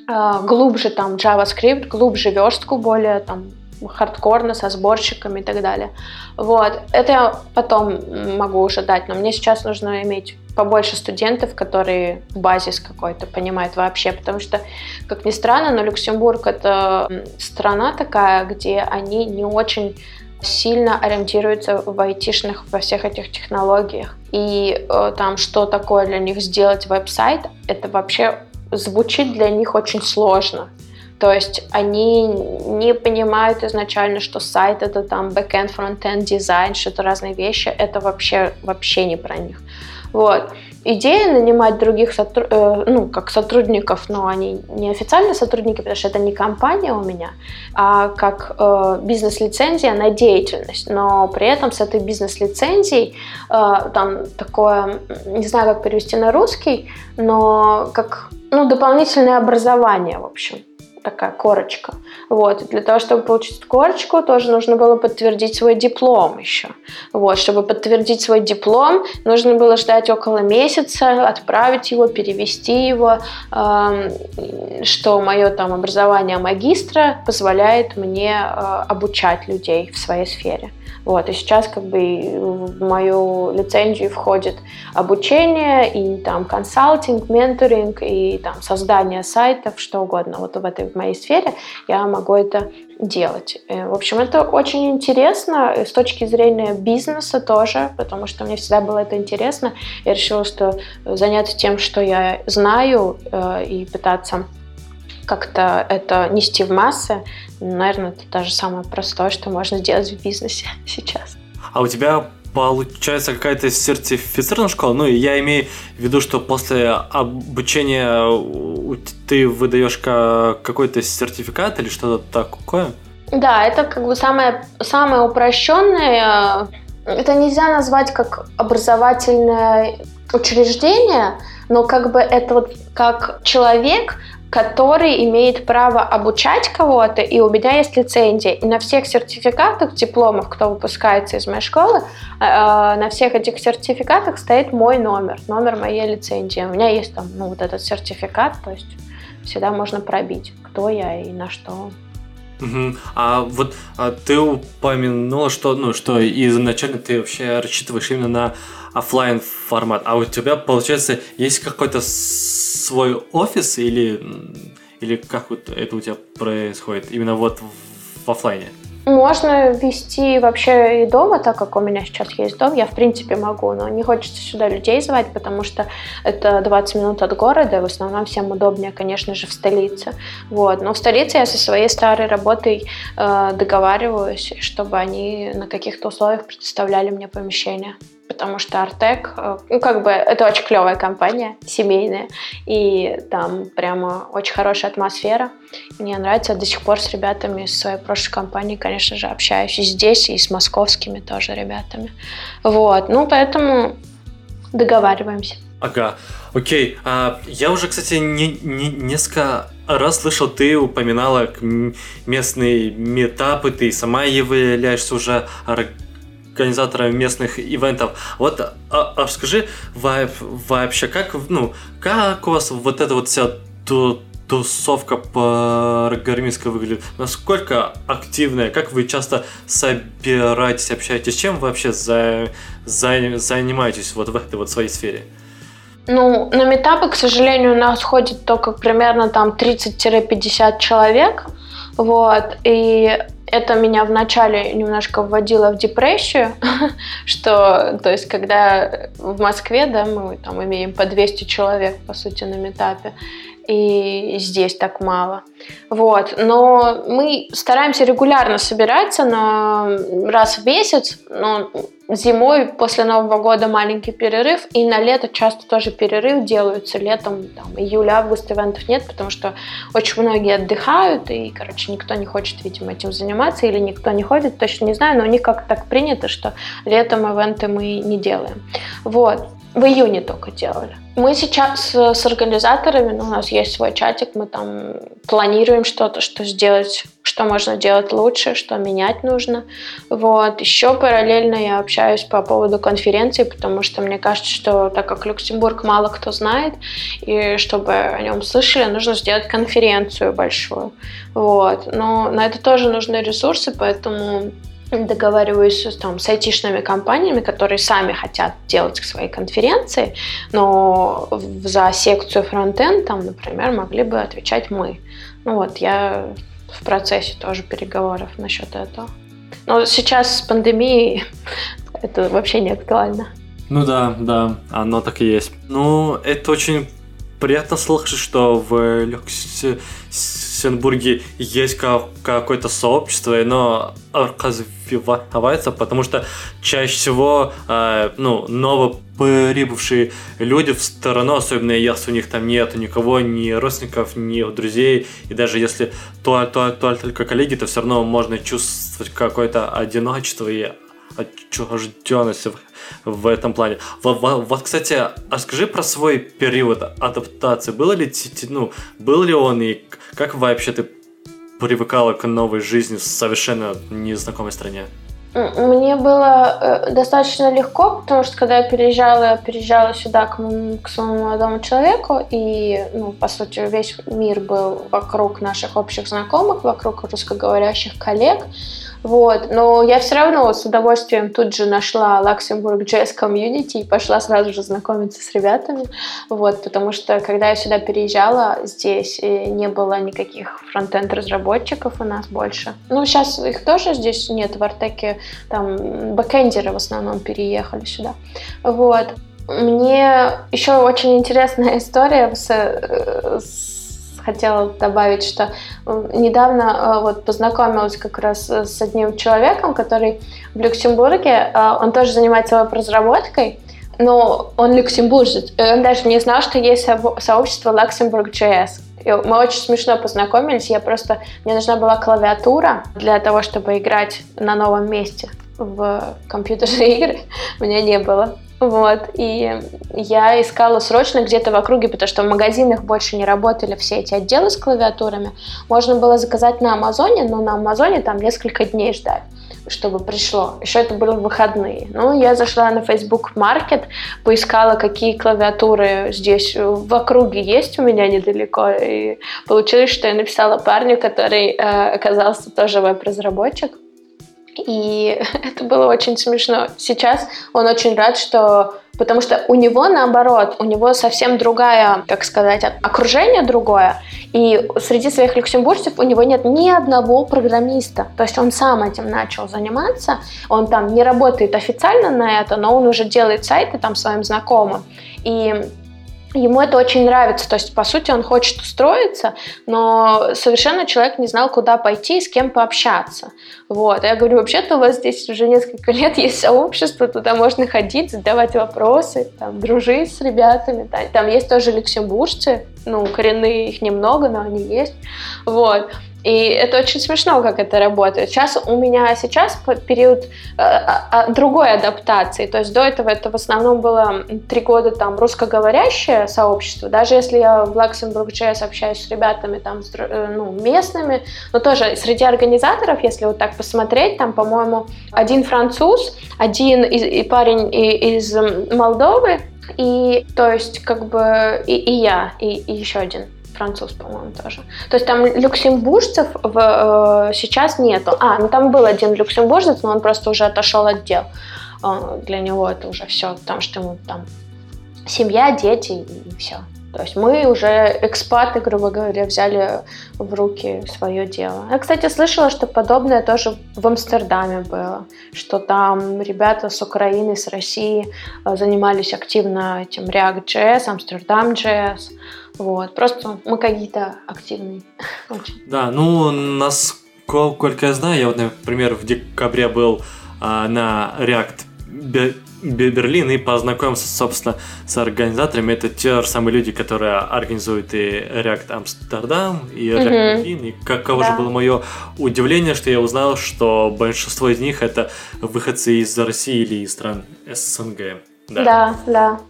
э, глубже там JavaScript, глубже верстку, более там хардкорно, со сборщиками и так далее. Вот. Это я потом могу уже дать, но мне сейчас нужно иметь побольше студентов, которые базис какой-то понимают вообще, потому что, как ни странно, но Люксембург это страна такая, где они не очень сильно ориентируются в айтишных, во всех этих технологиях. И э, там, что такое для них сделать веб-сайт, это вообще звучит для них очень сложно. То есть они не понимают изначально, что сайт это там backend, frontend, дизайн, что это разные вещи. Это вообще, вообще не про них. Вот. Идея нанимать других сотруд... э, ну, как сотрудников, но они не официальные сотрудники, потому что это не компания у меня, а как э, бизнес-лицензия на деятельность. Но при этом с этой бизнес-лицензией э, там такое, не знаю, как перевести на русский, но как ну, дополнительное образование, в общем такая корочка. Вот. Для того, чтобы получить корочку, тоже нужно было подтвердить свой диплом еще. Вот. Чтобы подтвердить свой диплом, нужно было ждать около месяца, отправить его, перевести его, э, что мое там образование магистра позволяет мне э, обучать людей в своей сфере. Вот, и сейчас как бы в мою лицензию входит обучение и там консалтинг, менторинг и там создание сайтов, что угодно. Вот в этой в моей сфере я могу это делать. Э, в общем, это очень интересно с точки зрения бизнеса тоже, потому что мне всегда было это интересно. Я решила, что заняться тем, что я знаю, э, и пытаться как-то это нести в массы, наверное, это даже самое простое, что можно сделать в бизнесе [laughs] сейчас. А у тебя получается какая-то сертифицированная школа? Ну, я имею в виду, что после обучения ты выдаешь какой-то сертификат или что-то такое? Да, это как бы самое, самое упрощенное. Это нельзя назвать как образовательное учреждение, но как бы это вот как человек который имеет право обучать кого-то, и у меня есть лицензия. И на всех сертификатах, дипломах, кто выпускается из моей школы, э, э, на всех этих сертификатах стоит мой номер, номер моей лицензии. У меня есть там ну, вот этот сертификат, то есть всегда можно пробить, кто я и на что. Угу. А вот а ты упомянула, что, ну, что изначально ты вообще рассчитываешь именно на офлайн формат, а у тебя, получается, есть какой-то свой офис или, или как вот это у тебя происходит именно вот в, в офлайне? Можно вести вообще и дома, так как у меня сейчас есть дом, я в принципе могу, но не хочется сюда людей звать, потому что это 20 минут от города, в основном всем удобнее, конечно же, в столице. Вот. Но в столице я со своей старой работой э, договариваюсь, чтобы они на каких-то условиях предоставляли мне помещение. Потому что Артек, э, ну, как бы, это очень клевая компания, семейная, и там прямо очень хорошая атмосфера. Мне нравится, до сих пор с ребятами из своей прошлой компании, конечно же, общаюсь и здесь, и с московскими тоже ребятами. Вот, ну, поэтому договариваемся. Ага, окей. А, я уже, кстати, не, не, несколько раз слышал, ты упоминала местные метапы, ты сама являешься уже организатором местных ивентов. Вот а, а скажи вообще, как, ну, как у вас вот эта вот вся тусовка гарминской выглядит? Насколько активная? Как вы часто собираетесь, общаетесь? Чем вообще за, за, занимаетесь вот в этой вот своей сфере? Ну, на метапы, к сожалению, у нас ходит только примерно там 30-50 человек. Вот, и это меня вначале немножко вводило в депрессию, [laughs] что, то есть, когда в Москве, да, мы там имеем по 200 человек, по сути, на метапе, и здесь так мало. Вот. Но мы стараемся регулярно собираться, но раз в месяц, но зимой после Нового года маленький перерыв, и на лето часто тоже перерыв делаются. Летом, там, июля, август ивентов нет, потому что очень многие отдыхают, и, короче, никто не хочет, видимо, этим заниматься, или никто не ходит, точно не знаю, но у них как так принято, что летом ивенты мы не делаем. Вот. В июне только делали. Мы сейчас с организаторами, ну, у нас есть свой чатик, мы там планируем что-то, что сделать, что можно делать лучше, что менять нужно. Вот. Еще параллельно я общаюсь по поводу конференции, потому что мне кажется, что так как Люксембург мало кто знает, и чтобы о нем слышали, нужно сделать конференцию большую. Вот. Но на это тоже нужны ресурсы, поэтому договариваюсь там, с айтишными компаниями, которые сами хотят делать свои конференции, но за секцию фронтенд, там, например, могли бы отвечать мы. Ну вот, я в процессе тоже переговоров насчет этого. Но сейчас с пандемией [laughs] это вообще не актуально. Ну да, да, оно так и есть. Ну, это очень приятно слышать, что в Люксембурге есть какое-то сообщество, и оно развивается, потому что чаще всего э, ну, новоприбывшие люди в сторону, особенно если у них там нет никого, ни родственников, ни друзей, и даже если то, то, то только коллеги, то все равно можно чувствовать какое-то одиночество и отчужденность в этом плане. Вот, кстати, а скажи про свой период адаптации. Было ли, ну, был ли он и как вообще ты привыкала к новой жизни в совершенно незнакомой стране? Мне было э, достаточно легко, потому что когда я переезжала, я переезжала сюда к, к своему молодому человеку, и, ну, по сути, весь мир был вокруг наших общих знакомых, вокруг русскоговорящих коллег. Вот. Но я все равно с удовольствием тут же нашла Luxembourg Jazz Community и пошла сразу же знакомиться с ребятами. Вот. Потому что когда я сюда переезжала, здесь э, не было никаких фронтенд разработчиков у нас больше. Ну, сейчас их тоже здесь нет. В Артеке там бэкэндеры в основном переехали сюда. Вот. Мне еще очень интересная история с, э, с хотела добавить, что э, недавно э, вот познакомилась как раз с одним человеком, который в Люксембурге, э, он тоже занимается веб-разработкой, но он люксембуржец, он даже не знал, что есть сообщество Luxembourg.js. И мы очень смешно познакомились, я просто, мне нужна была клавиатура для того, чтобы играть на новом месте в компьютерные [laughs] игры, у меня не было. Вот, и я искала срочно где-то в округе, потому что в магазинах больше не работали все эти отделы с клавиатурами. Можно было заказать на Амазоне, но на Амазоне там несколько дней ждать чтобы пришло. Еще это были выходные. Ну, я зашла на Facebook Market, поискала, какие клавиатуры здесь в округе есть у меня недалеко, и получилось, что я написала парню, который э, оказался тоже веб-разработчик. И [laughs] это было очень смешно. Сейчас он очень рад, что... Потому что у него, наоборот, у него совсем другая, как сказать, окружение другое. И среди своих люксембуржцев у него нет ни одного программиста. То есть он сам этим начал заниматься. Он там не работает официально на это, но он уже делает сайты там своим знакомым. И ему это очень нравится. То есть, по сути, он хочет устроиться, но совершенно человек не знал, куда пойти и с кем пообщаться. Вот. Я говорю, вообще-то у вас здесь уже несколько лет есть сообщество, туда можно ходить, задавать вопросы, там, дружить с ребятами. Там есть тоже люксембуржцы, ну, коренные их немного, но они есть. Вот. И это очень смешно, как это работает. Сейчас у меня сейчас период э, а, другой адаптации. То есть до этого это в основном было три года там русскоговорящее сообщество. Даже если я в Luxembourg.js общаюсь с ребятами там э, ну, местными, но тоже среди организаторов, если вот так посмотреть, там, по-моему, один француз, один из, и парень из Молдовы, и то есть как бы и, и я, и, и еще один француз, по-моему, тоже. То есть там люксембуржцев в, э, сейчас нету. А, ну там был один люксембуржец, но он просто уже отошел от дел. Э, для него это уже все, потому что ему там семья, дети и все. То есть мы уже экспаты, грубо говоря, взяли в руки свое дело. Я, кстати, слышала, что подобное тоже в Амстердаме было, что там ребята с Украины, с России э, занимались активно этим React.js, Amsterdam.js. Вот. Просто мы какие-то активные. [laughs] Очень. Да, ну, насколько я знаю, я вот, например, в декабре был а, на React Берлин и познакомился, собственно, с организаторами. Это те же самые люди, которые организуют и React Амстердам, и React Берлин. И каково да. же было мое удивление, что я узнал, что большинство из них это выходцы из России или из стран СНГ. Да, да. да.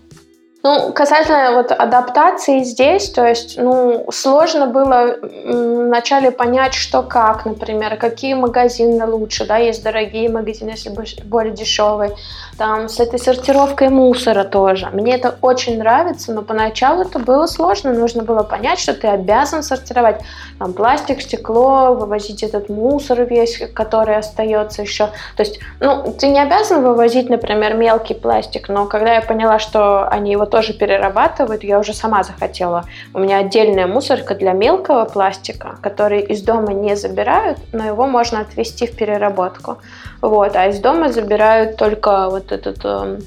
Ну, касательно вот адаптации здесь, то есть, ну, сложно было вначале понять, что как, например, какие магазины лучше, да, есть дорогие магазины, если более дешевые, там, с этой сортировкой мусора тоже. Мне это очень нравится, но поначалу это было сложно, нужно было понять, что ты обязан сортировать там пластик, стекло, вывозить этот мусор весь, который остается еще. То есть, ну, ты не обязан вывозить, например, мелкий пластик, но когда я поняла, что они его тоже перерабатывают, я уже сама захотела. У меня отдельная мусорка для мелкого пластика, который из дома не забирают, но его можно отвезти в переработку. Вот, а из дома забирают только вот этот эм,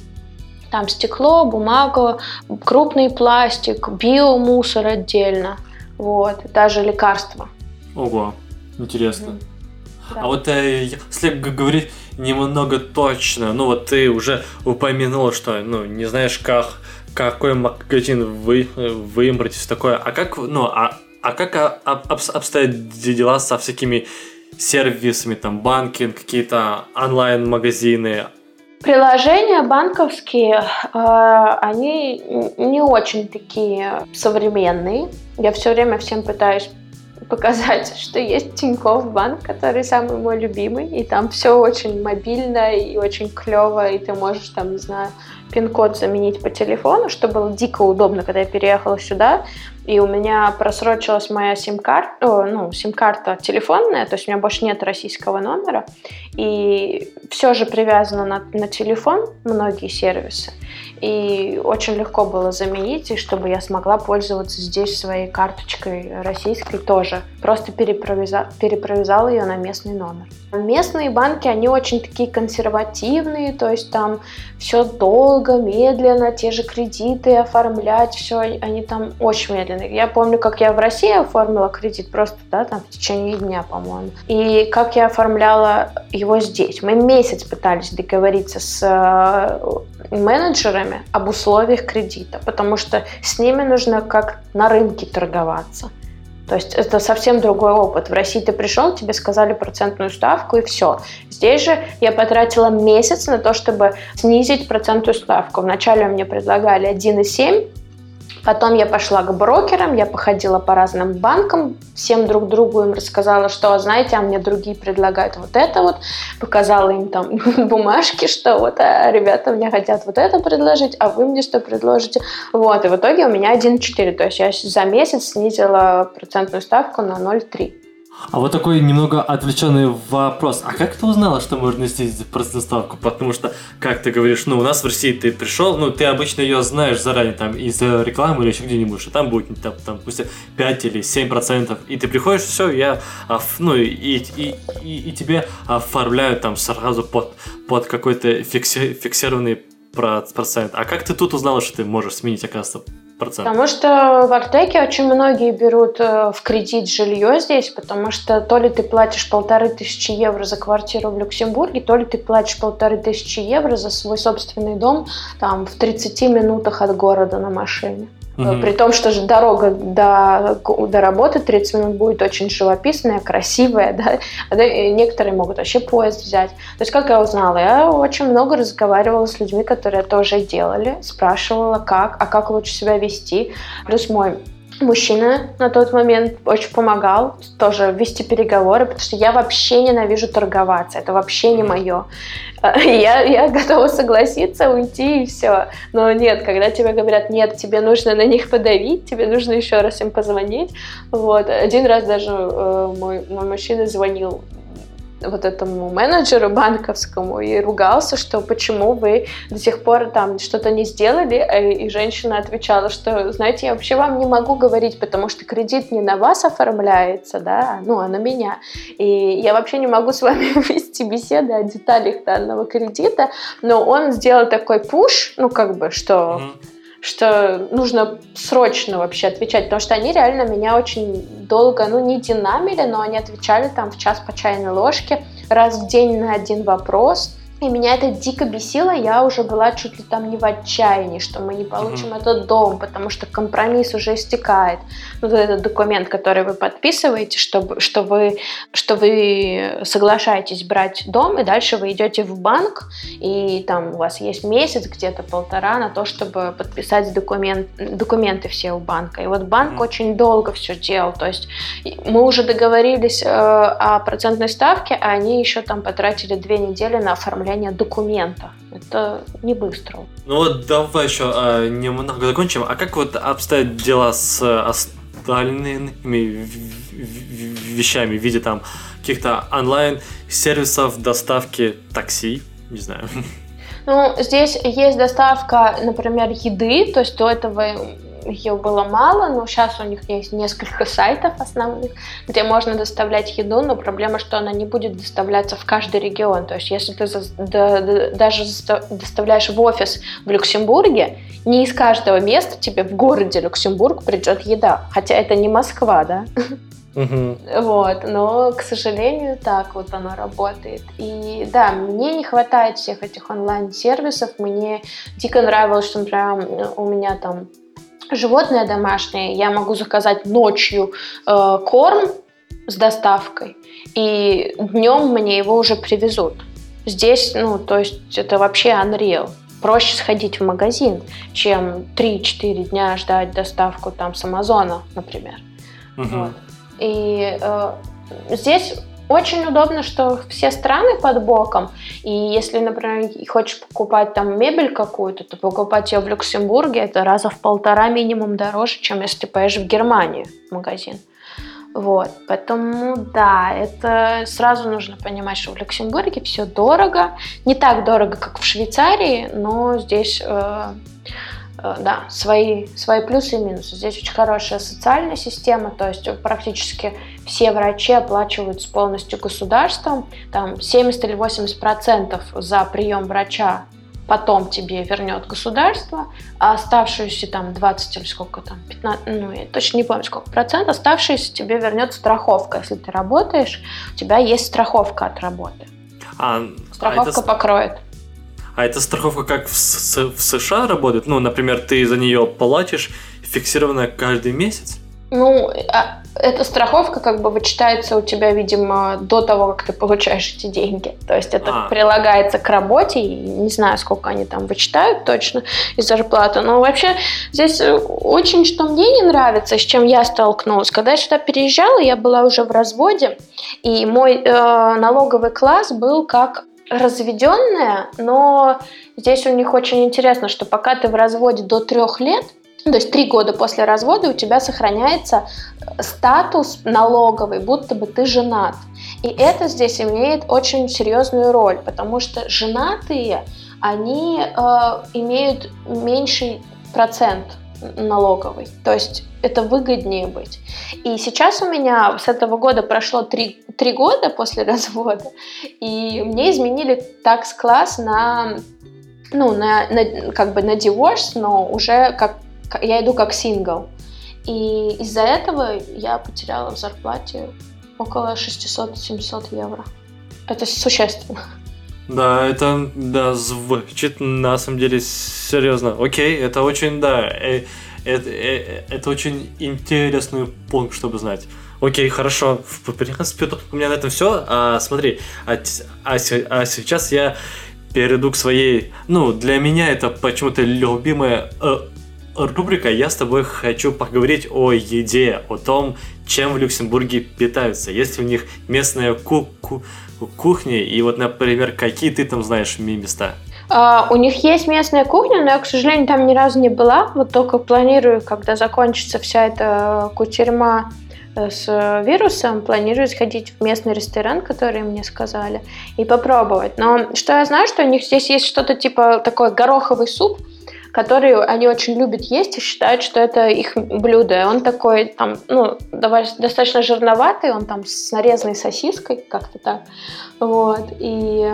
там стекло, бумагу, крупный пластик, биомусор отдельно, вот, даже лекарства. Ого, интересно. Mm-hmm. Да. А вот э, если говорить немного точно, ну вот ты уже упомянула, что ну не знаешь как какой магазин вы выбрать все такое, а как ну а а как об, обстоят дела со всякими сервисами, там банкинг, какие-то онлайн-магазины, Приложения банковские, э, они не очень такие современные. Я все время всем пытаюсь показать, [laughs] что есть Тинькофф банк, который самый мой любимый, и там все очень мобильно и очень клево, и ты можешь там, не знаю, пин-код заменить по телефону, что было дико удобно, когда я переехала сюда и у меня просрочилась моя сим-карта, ну, сим-карта телефонная, то есть у меня больше нет российского номера, и все же привязано на, на телефон, многие сервисы, и очень легко было заменить, и чтобы я смогла пользоваться здесь своей карточкой российской тоже, просто перепровязала, перепровязала ее на местный номер. Местные банки, они очень такие консервативные, то есть там все долго, медленно, те же кредиты оформлять, все, они там очень медленно. Я помню, как я в России оформила кредит просто, да, там в течение дня, по-моему. И как я оформляла его здесь. Мы месяц пытались договориться с э, менеджерами об условиях кредита, потому что с ними нужно как на рынке торговаться. То есть это совсем другой опыт. В России ты пришел, тебе сказали процентную ставку и все. Здесь же я потратила месяц на то, чтобы снизить процентную ставку. Вначале мне предлагали 1,7, Потом я пошла к брокерам, я походила по разным банкам, всем друг другу им рассказала, что, знаете, а мне другие предлагают вот это вот, показала им там [laughs] бумажки, что вот, а ребята мне хотят вот это предложить, а вы мне что предложите? Вот, и в итоге у меня 1,4, то есть я за месяц снизила процентную ставку на 0,3. А вот такой немного отвлеченный вопрос. А как ты узнала, что можно снизить процентную ставку? Потому что, как ты говоришь, ну, у нас в России ты пришел, ну, ты обычно ее знаешь заранее, там, из рекламы или еще где-нибудь, что там будет, там, там пусть 5 или 7 процентов, и ты приходишь, все, я, ну, и, и, и, и тебе оформляют там сразу под, под какой-то фикси, фиксированный процент. А как ты тут узнала, что ты можешь сменить, оказывается, процент? Потому что в Артеке очень многие берут э, в кредит жилье здесь, потому что то ли ты платишь полторы тысячи евро за квартиру в Люксембурге, то ли ты платишь полторы тысячи евро за свой собственный дом там в 30 минутах от города на машине. Угу. При том, что же дорога до, до работы 30 минут будет очень живописная, красивая, [laughs] да? А некоторые могут вообще поезд взять. То есть, как я узнала, я очень много разговаривала с людьми, которые тоже делали, спрашивала, как, а как лучше себя вести. Плюс мой мужчина на тот момент очень помогал тоже вести переговоры, потому что я вообще ненавижу торговаться, это вообще не мое. [laughs] Я, я готова согласиться, уйти и все. Но нет, когда тебе говорят, нет, тебе нужно на них подавить, тебе нужно еще раз им позвонить. Вот. Один раз даже э, мой, мой мужчина звонил вот этому менеджеру банковскому и ругался, что почему вы до сих пор там что-то не сделали, э, и женщина отвечала, что, знаете, я вообще вам не могу говорить, потому что кредит не на вас оформляется, да, ну, а на меня, и я вообще не могу с вами [laughs] вести беседы о деталях данного кредита, но он сделал такой пуш, ну, как бы, что... Mm-hmm что нужно срочно вообще отвечать, потому что они реально меня очень долго, ну, не динамили, но они отвечали там в час по чайной ложке, раз в день на один вопрос – и меня это дико бесило, я уже была чуть ли там не в отчаянии, что мы не получим mm-hmm. этот дом, потому что компромисс уже истекает. Вот этот документ, который вы подписываете, что, что, вы, что вы соглашаетесь брать дом, и дальше вы идете в банк, и там у вас есть месяц, где-то полтора на то, чтобы подписать документ, документы все у банка. И вот банк mm-hmm. очень долго все делал, то есть мы уже договорились э, о процентной ставке, а они еще там потратили две недели на оформление оформления документов. Это не быстро. Ну вот давай еще а, немного закончим. А как вот обстоят дела с остальными вещами в виде там каких-то онлайн-сервисов доставки такси? Не знаю. [laughs] Ну, здесь есть доставка, например, еды, то есть до этого ее было мало, но сейчас у них есть несколько сайтов основных, где можно доставлять еду, но проблема, что она не будет доставляться в каждый регион. То есть если ты даже доставляешь в офис в Люксембурге, не из каждого места тебе в городе Люксембург придет еда. Хотя это не Москва, да? Угу. Вот, но, к сожалению, так вот оно работает. И да, мне не хватает всех этих онлайн-сервисов. Мне дико нравилось, что, например, у меня там животное домашнее, я могу заказать ночью э, корм с доставкой, и днем мне его уже привезут. Здесь, ну, то есть это вообще unreal. Проще сходить в магазин, чем 3-4 дня ждать доставку там с Амазона, например. Угу. Вот. И э, здесь очень удобно, что все страны под боком, и если, например, хочешь покупать там мебель какую-то, то покупать ее в Люксембурге это раза в полтора минимум дороже, чем если ты поедешь в Германию в магазин. Вот, поэтому, да, это сразу нужно понимать, что в Люксембурге все дорого, не так дорого, как в Швейцарии, но здесь э, да, свои, свои плюсы и минусы. Здесь очень хорошая социальная система, то есть практически все врачи оплачиваются полностью государством. Там 70 или 80 процентов за прием врача потом тебе вернет государство, а оставшиеся там 20 или сколько там, 15, ну я точно не помню сколько процентов, оставшиеся тебе вернет страховка. Если ты работаешь, у тебя есть страховка от работы. А, страховка а это... покроет. А эта страховка как в, в США работает? Ну, например, ты за нее платишь фиксированно каждый месяц? Ну, а эта страховка как бы вычитается у тебя, видимо, до того, как ты получаешь эти деньги. То есть это а. прилагается к работе, и не знаю, сколько они там вычитают точно из зарплаты. Но вообще здесь очень, что мне не нравится, с чем я столкнулась. Когда я сюда переезжала, я была уже в разводе, и мой э, налоговый класс был как разведенная, но здесь у них очень интересно, что пока ты в разводе до трех лет, то есть три года после развода у тебя сохраняется э, статус налоговый, будто бы ты женат. И это здесь имеет очень серьезную роль, потому что женатые, они э, имеют меньший процент налоговый. То есть это выгоднее быть. И сейчас у меня с этого года прошло три, три года после [laughs] развода, и мне изменили такс-класс на, ну, на, на, как бы на divorce, но уже как я иду как сингл. И из-за этого я потеряла в зарплате около 600-700 евро. Это существенно. Да, это да, звучит на самом деле серьезно. Окей, это очень, да, э, это, э, это очень интересный пункт, чтобы знать. Окей, хорошо. В принципе, у меня на этом все. А, смотри, а, а, а сейчас я перейду к своей... Ну, для меня это почему-то любимая э, рубрика. Я с тобой хочу поговорить о еде, о том, чем в Люксембурге питаются. Есть у них местная ку ку кухня, и вот, например, какие ты там знаешь места? Uh, у них есть местная кухня, но я, к сожалению, там ни разу не была. Вот только планирую, когда закончится вся эта кутерьма э, с вирусом, планирую сходить в местный ресторан, который мне сказали, и попробовать. Но что я знаю, что у них здесь есть что-то типа такой гороховый суп, который они очень любят есть и считают, что это их блюдо. Он такой, там, ну, достаточно жирноватый, он там с нарезанной сосиской, как-то так. Вот. И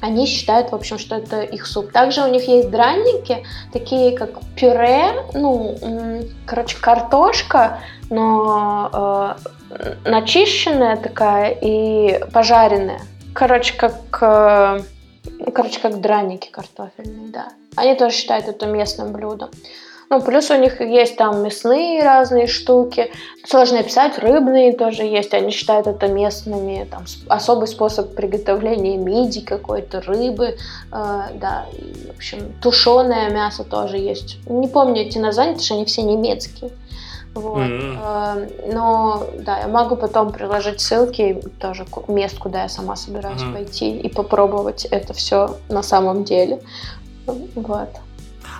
они считают, в общем, что это их суп. Также у них есть драники, такие как пюре, ну, короче, картошка, но э, начищенная такая и пожаренная. Короче, как, э, короче, как драники картофельные, да. Они тоже считают это местным блюдом. Ну, плюс у них есть там мясные разные штуки. Сложно описать, рыбные тоже есть. Они считают это местными. Там особый способ приготовления миди какой-то, рыбы. Э, да, и, в общем, тушеное мясо тоже есть. Не помню эти названия, потому что они все немецкие. Вот. Mm-hmm. Но да, я могу потом приложить ссылки тоже мест, куда я сама собираюсь mm-hmm. пойти и попробовать это все на самом деле. Вот.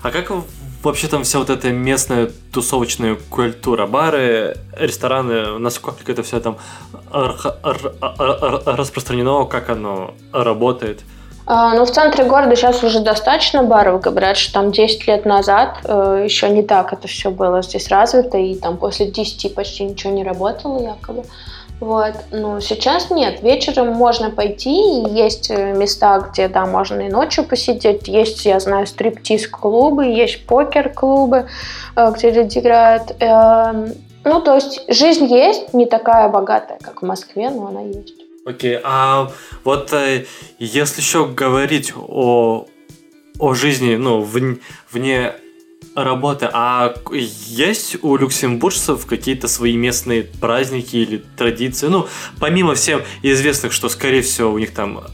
А как вообще там вся вот эта местная тусовочная культура, бары, рестораны, насколько это все там распространено, как оно работает? А, ну, в центре города сейчас уже достаточно баров. Говорят, что там 10 лет назад э, еще не так это все было здесь развито, и там после 10 почти ничего не работало якобы. Вот. Но сейчас нет. Вечером можно пойти, и есть э, места, где, да, можно и ночью посидеть. Есть, я знаю, стриптиз-клубы, есть покер-клубы, э, где люди играют. Эм, ну, то есть жизнь есть, не такая богатая, как в Москве, но она есть. Окей, а вот э, если еще говорить о, о жизни, ну, вне, вне работы. А есть у люксембуржцев какие-то свои местные праздники или традиции? Ну, помимо всем известных, что, скорее всего, у них там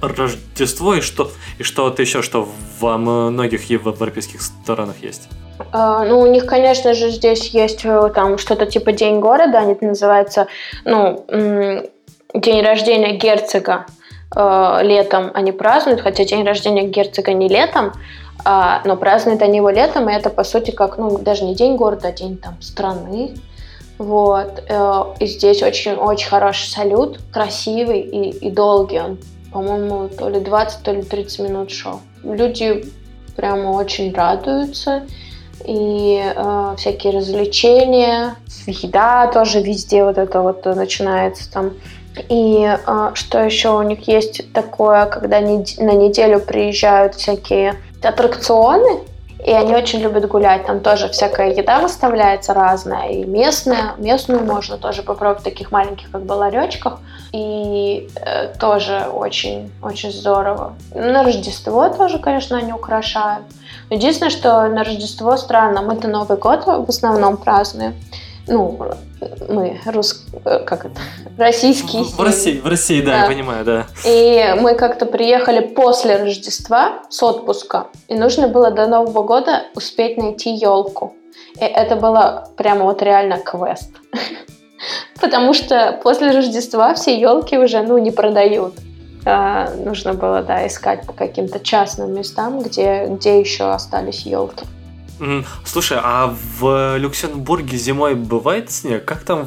Рождество и что и что-то еще, что во многих европейских странах есть. Uh, ну, у них, конечно же, здесь есть э, там что-то типа День города, они это называется, ну, день рождения герцога uh, летом они празднуют, хотя день рождения герцога не летом, а, но празднуют они его летом, и это, по сути, как, ну, даже не день города, а день там страны. Вот. Э, и здесь очень-очень хороший салют, красивый и, и долгий. Он, по-моему, то ли 20, то ли 30 минут шел. Люди прямо очень радуются. И э, всякие развлечения, еда тоже везде вот это вот начинается там. И э, что еще у них есть такое, когда не, на неделю приезжают всякие аттракционы, и они очень любят гулять. Там тоже всякая еда выставляется разная, и местная. Местную можно тоже попробовать в таких маленьких как бы ларечках. И э, тоже очень, очень здорово. На Рождество тоже, конечно, они украшают. Единственное, что на Рождество странно. Мы-то Новый год в основном празднуем ну, мы рус... как это? российские. В, в России, в России, да, да, я понимаю, да. И мы как-то приехали после Рождества с отпуска, и нужно было до Нового года успеть найти елку. И это было прямо вот реально квест. [laughs] Потому что после Рождества все елки уже, ну, не продают. А, нужно было, да, искать по каким-то частным местам, где, где еще остались елки. Слушай, а в Люксембурге зимой бывает снег? Как там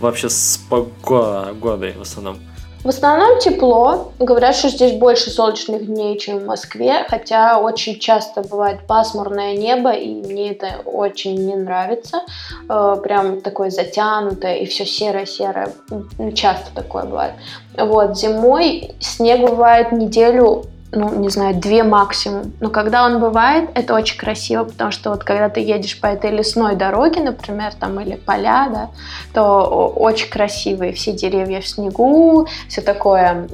вообще с погодой в основном? В основном тепло. Говорят, что здесь больше солнечных дней, чем в Москве, хотя очень часто бывает пасмурное небо, и мне это очень не нравится. Э, прям такое затянутое, и все серое-серое. Часто такое бывает. Вот, зимой снег бывает неделю ну, не знаю, две максимум. Но когда он бывает, это очень красиво, потому что вот когда ты едешь по этой лесной дороге, например, там или поля, да, то очень красивые все деревья в снегу, все такое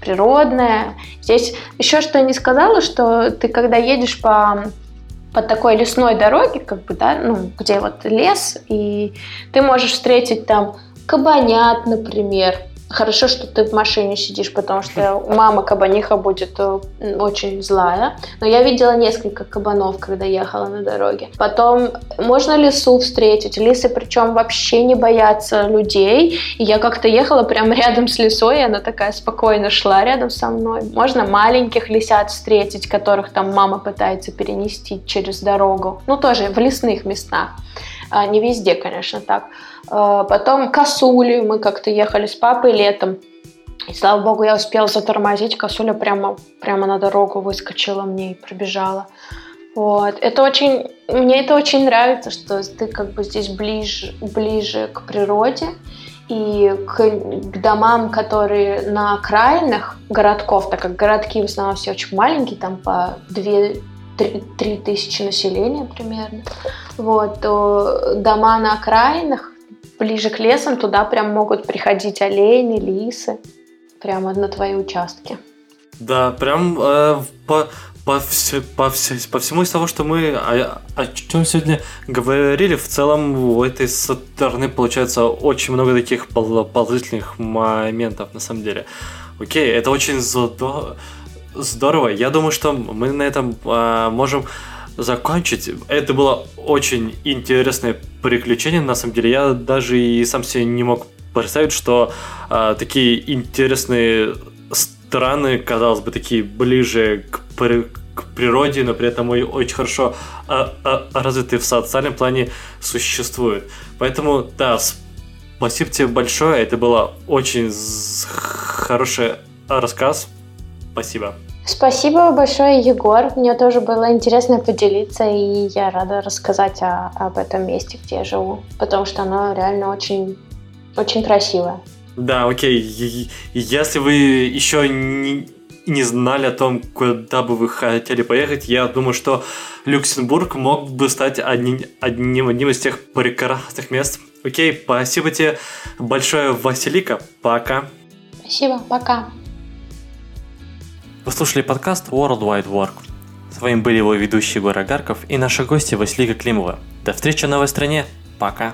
природное. Здесь еще что я не сказала, что ты когда едешь по по такой лесной дороге, как бы, да, ну, где вот лес, и ты можешь встретить там кабанят, например, Хорошо, что ты в машине сидишь, потому что мама кабаниха будет э, очень злая. Но я видела несколько кабанов, когда ехала на дороге. Потом можно лису встретить. Лисы причем вообще не боятся людей. И я как-то ехала прямо [laughs] рядом с лисой, и она такая спокойно шла рядом со мной. Можно маленьких лисят встретить, которых там мама пытается перенести через дорогу. Ну, тоже в лесных местах. А, не везде, конечно, так. А, потом косули. Мы как-то ехали с папой летом. И, слава богу, я успела затормозить. Косуля прямо, прямо на дорогу выскочила мне и пробежала. Вот. Это очень, мне это очень нравится, что ты как бы здесь ближе, ближе к природе и к, к домам, которые на окраинах городков, так как городки в основном все очень маленькие, там по 2 3 тысячи населения примерно, вот, то дома на окраинах, ближе к лесам, туда прям могут приходить олени, лисы, прямо на твои участки. Да, прям э, по, по, все, по, все, по всему из того, что мы о, о чем сегодня говорили, в целом у этой стороны получается очень много таких положительных моментов на самом деле. Окей, это очень здорово Здорово. Я думаю, что мы на этом э, можем закончить. Это было очень интересное приключение, на самом деле. Я даже и сам себе не мог представить, что э, такие интересные страны, казалось бы, такие ближе к, при, к природе, но при этом очень хорошо э, э, развитые в социальном плане существуют. Поэтому, да, спасибо тебе большое. Это было очень хороший рассказ. Спасибо. Спасибо большое, Егор. Мне тоже было интересно поделиться, и я рада рассказать о, об этом месте, где я живу, потому что оно реально очень, очень красивое. Да, окей. Если вы еще не, не знали о том, куда бы вы хотели поехать, я думаю, что Люксембург мог бы стать одним, одним, одним из тех прекрасных мест. Окей, спасибо тебе большое, Василика. Пока. Спасибо, пока. Вы слушали подкаст World Wide Work. С вами были его ведущий Егор Агарков и наши гости Василика Климова. До встречи в новой стране. Пока.